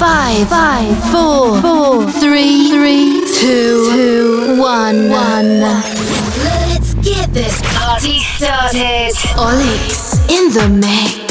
Five, five, four, four, three, three, two, two, one, one. Let's get this party started. Olix in the mix.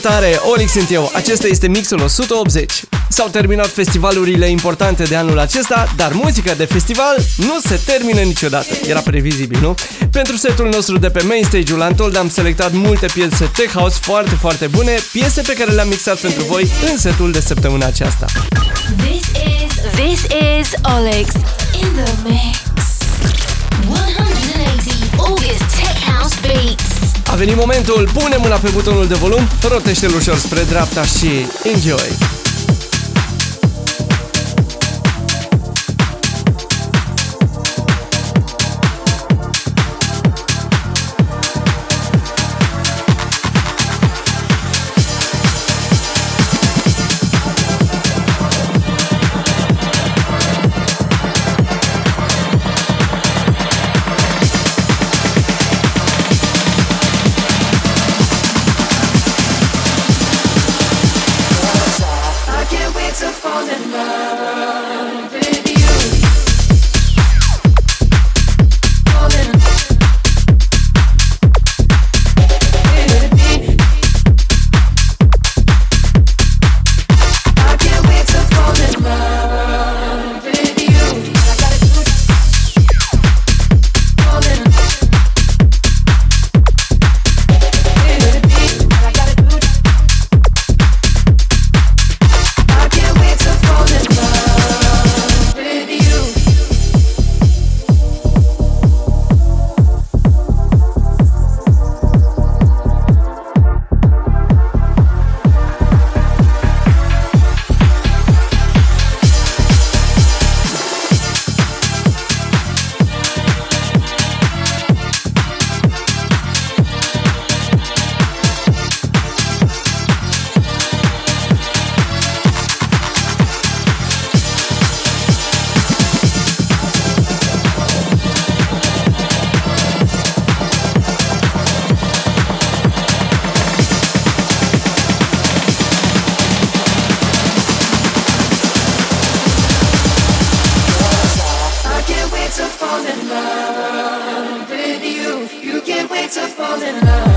Salutare, Olix sunt eu. Acesta este mixul 180. S-au terminat festivalurile importante de anul acesta, dar muzica de festival nu se termină niciodată. Era previzibil, nu? Pentru setul nostru de pe main stage-ul Antold am selectat multe piese tech house foarte, foarte bune, piese pe care le-am mixat pentru voi în setul de săptămâna aceasta. This is This is Olix in the mix. 180 August Tech House Beats. A venit momentul, pune mâna pe butonul de volum, rotește-l ușor spre dreapta și enjoy! to fall in love.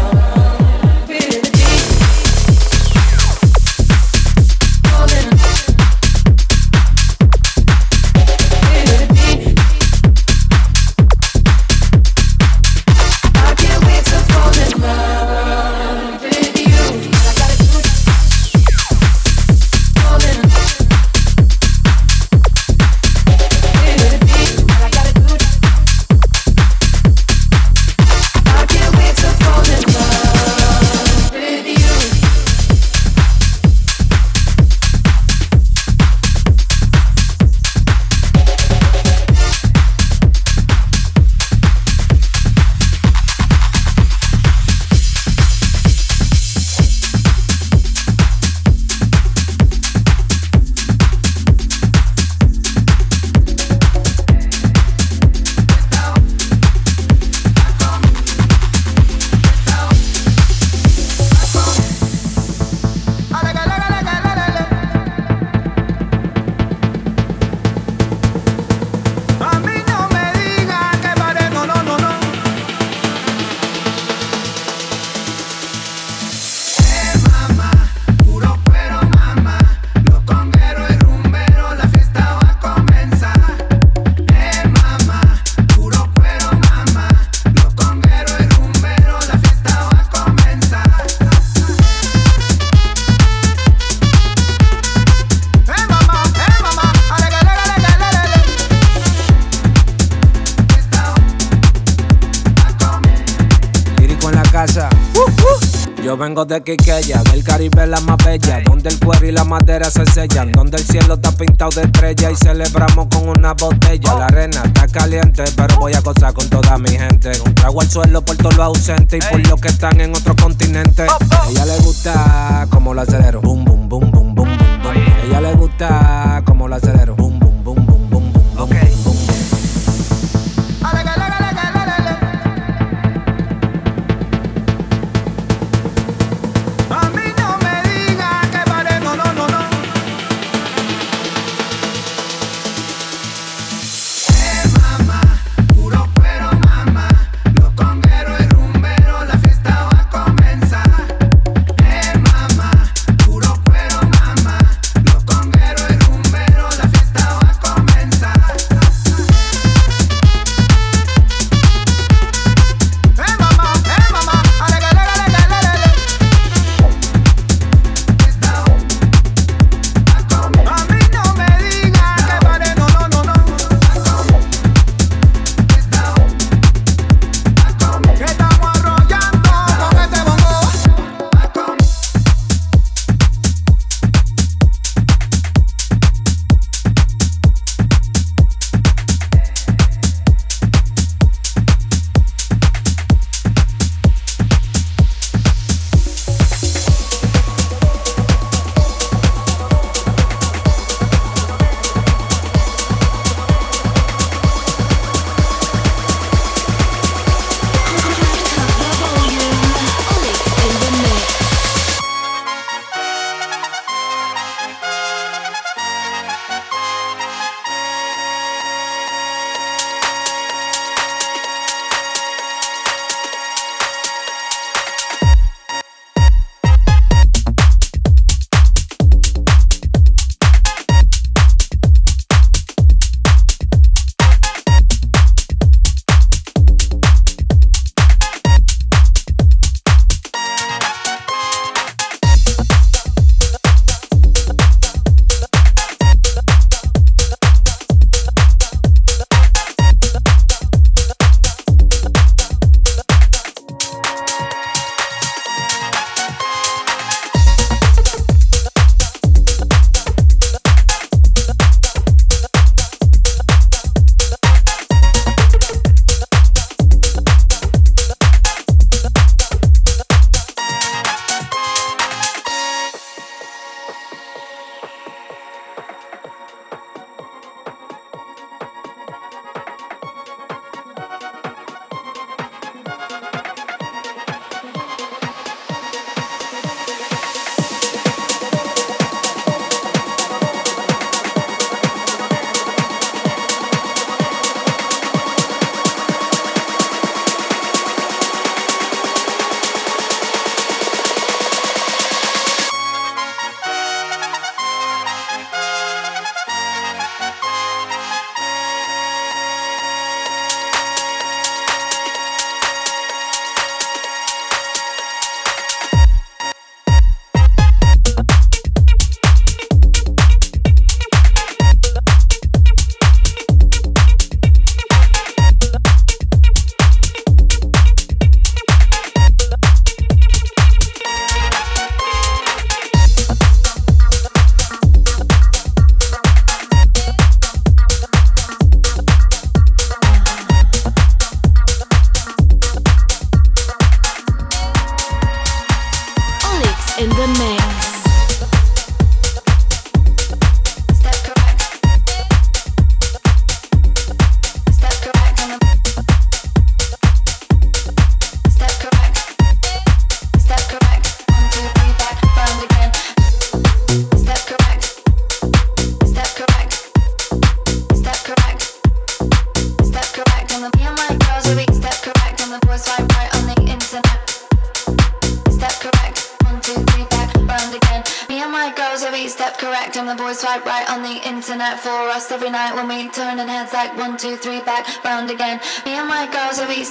Vengo de Quiqueya, del Caribe la más bella, donde el cuero y la madera se sellan, donde el cielo está pintado de estrella y celebramos con una botella. La arena está caliente, pero voy a gozar con toda mi gente. Un trago al suelo por todos los ausentes y por los que están en otro continente. A ella le gusta como lo acelero, boom, boom, boom, boom, boom, boom. A ella le gusta como lo acelero,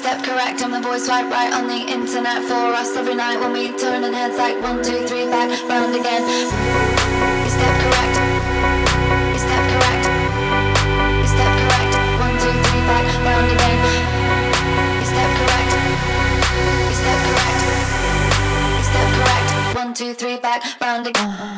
step correct. I'm the boy swipe right on the internet for us every night when we turn and heads like one, two, three, back round again. You step correct. You step correct. You step correct. One, two, three, back round again. You step correct. You step correct. You step correct. One, two, three, back round again.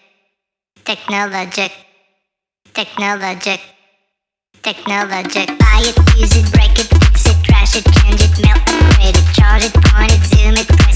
technologic, technologic, technologic. Buy it, use it, break it, fix it, trash it, change it, melt, it, upgrade it, charge it, point it, zoom it.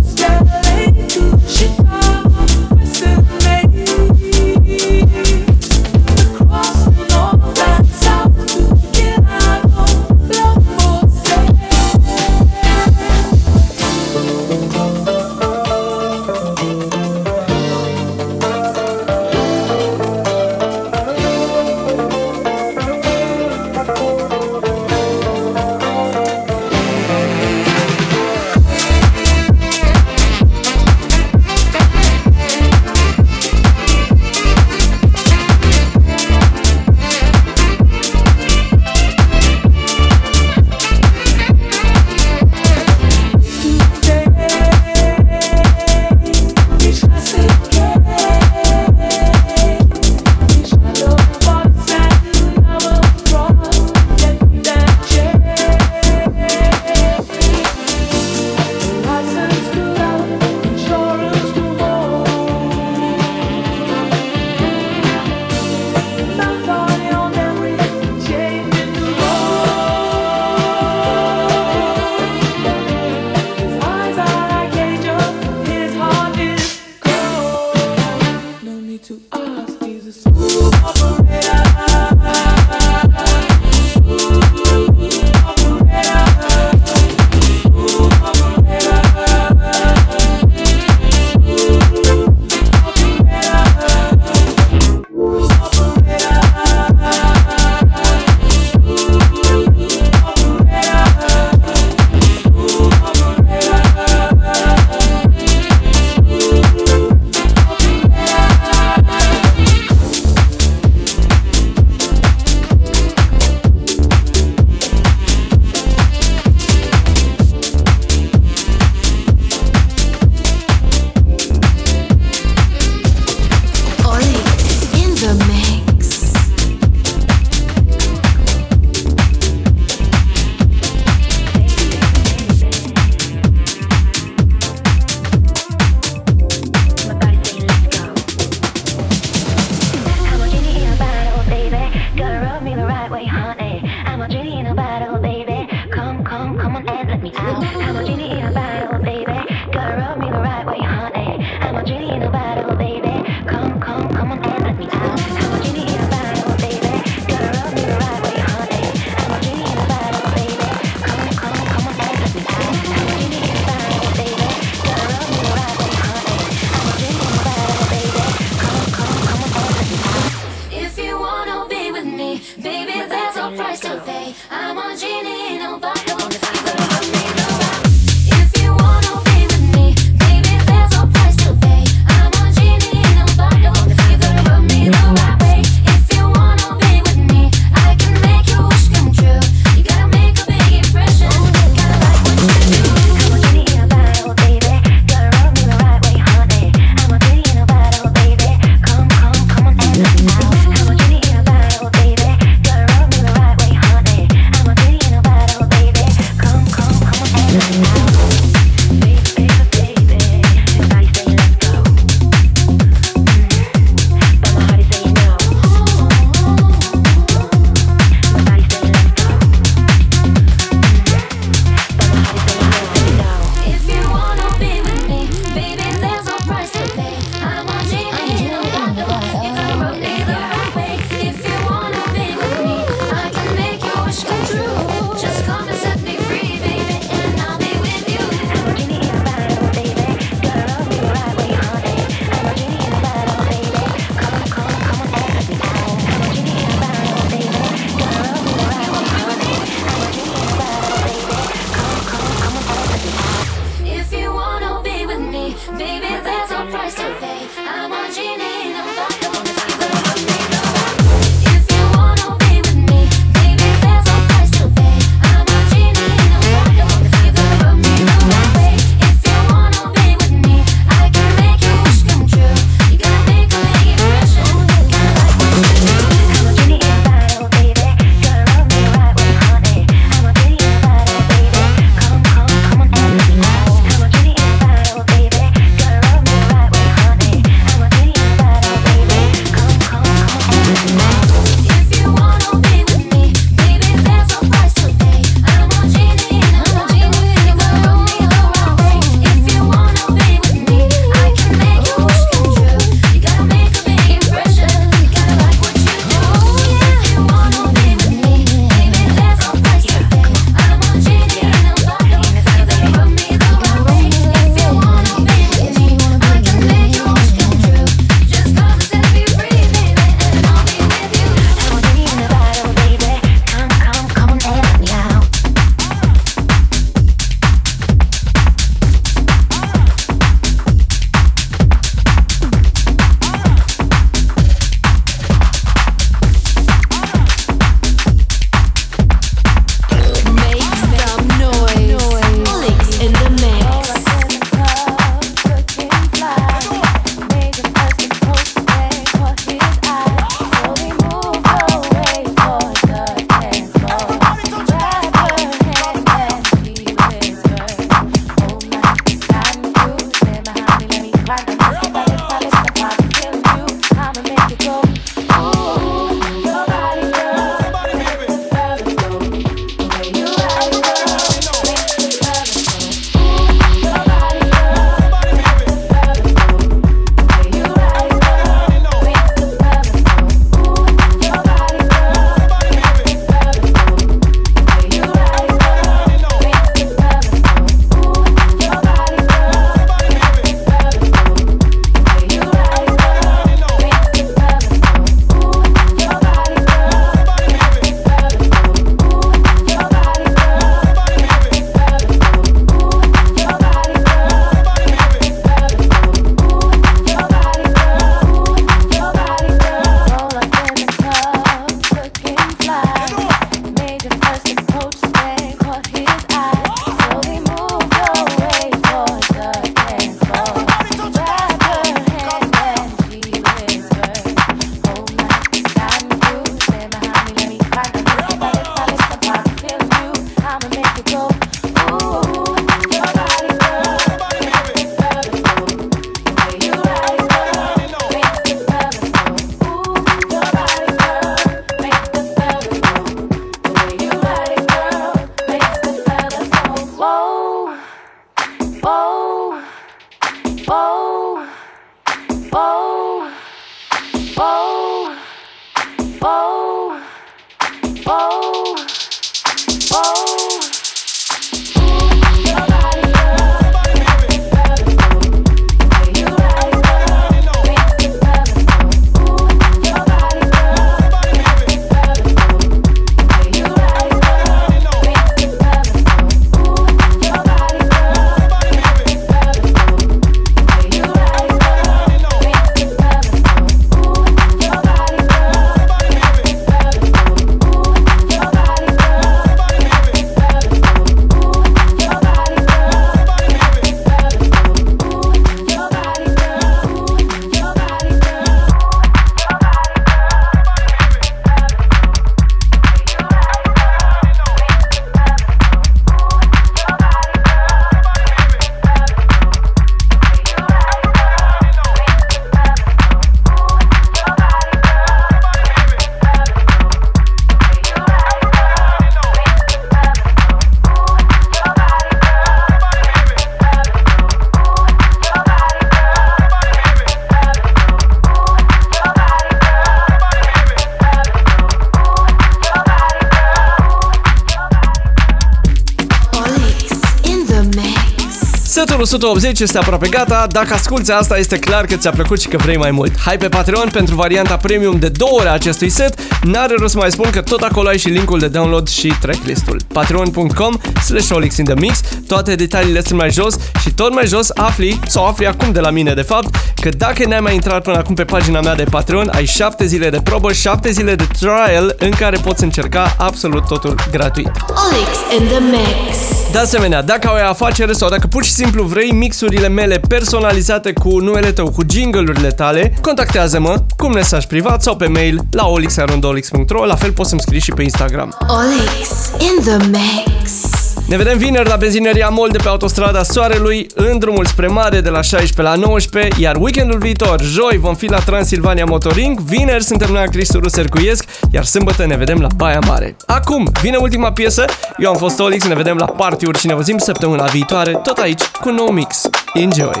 Setul 180 este aproape gata, dacă asculti asta este clar că ți-a plăcut și că vrei mai mult. Hai pe Patreon pentru varianta premium de 2 ore a acestui set, n-are rost să mai spun că tot acolo ai și linkul de download și tracklistul. patreon.com slash Olix in the mix, toate detaliile sunt mai jos și tot mai jos afli, sau afli acum de la mine de fapt, că dacă n-ai mai intrat până acum pe pagina mea de Patreon, ai 7 zile de probă, 7 zile de trial în care poți încerca absolut totul gratuit. Olix in the mix. De asemenea, dacă ai o afacere sau dacă pur și simplu vrei mixurile mele personalizate cu numele tău, cu jingle-urile tale, contactează-mă cu un mesaj privat sau pe mail la olixarondolix.ro, la fel poți să-mi scrii și pe Instagram. Olix in the mix. Ne vedem vineri la benzineria Mol de pe autostrada Soarelui, în drumul spre mare de la 16 la 19, iar weekendul viitor, joi, vom fi la Transilvania Motoring, vineri suntem noi la Cristuru Sercuiesc, iar sâmbătă ne vedem la Baia Mare. Acum, vine ultima piesă, eu am fost Olix, ne vedem la party-uri și ne văzim săptămâna viitoare, tot aici, cu un nou mix. Enjoy!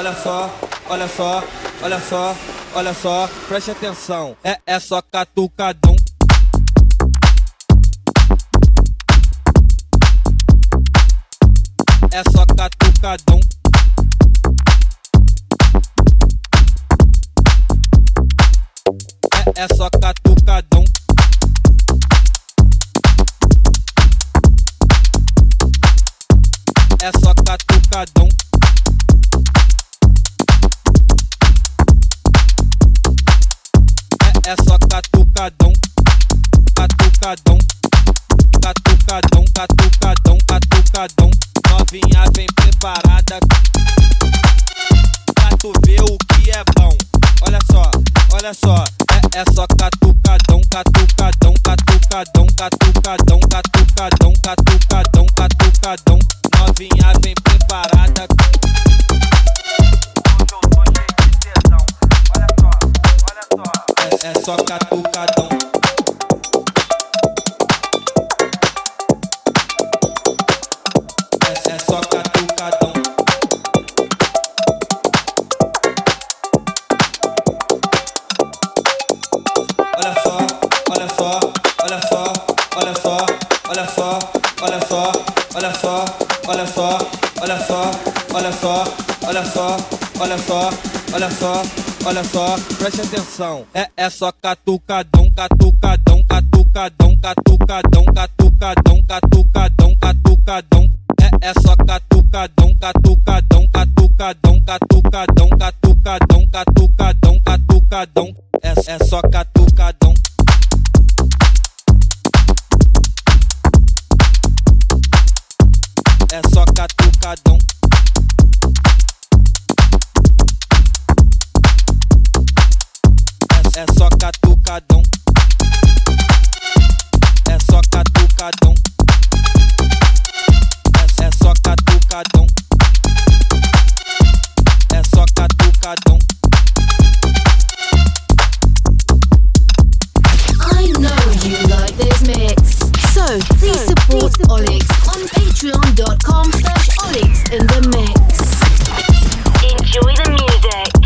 Olha só, olha só, olha só, olha só, preste atenção. É, é só catucadão. É só catucadão. É, é só catucadão. É só catucadão. É, só catucadão. Catucadão. Catucadão, catucadão, catucadão. Novinha vem preparada. Pra tu ver o que é bom. Olha só, olha só. É, é só catucadão, catucadão, catucadão, catucadão, catucadão, catucadão, catucadão. Novinha vem preparada. É, é só catucadão. É, é só catucadão. Olha só, olha só, olha só, olha só, olha só, olha só, olha só, olha só, olha só, olha só, olha só, olha só, olha só, olha só, preste atenção. É, é só catucadão, catucadão, catucadão, catucadão, catucadão, catucadão, catucadão. É, é só catucadão, catucadão, catucadão, catucadão, catucadão, catucadão, catucadão. É, é só catucadão. É só catucadão. É só catucadão. É só catucadão. É, só catucadão. É só catucadão. I know you like this mix. So please support Olix on patreon.com slash Olix in the mix. Enjoy the music.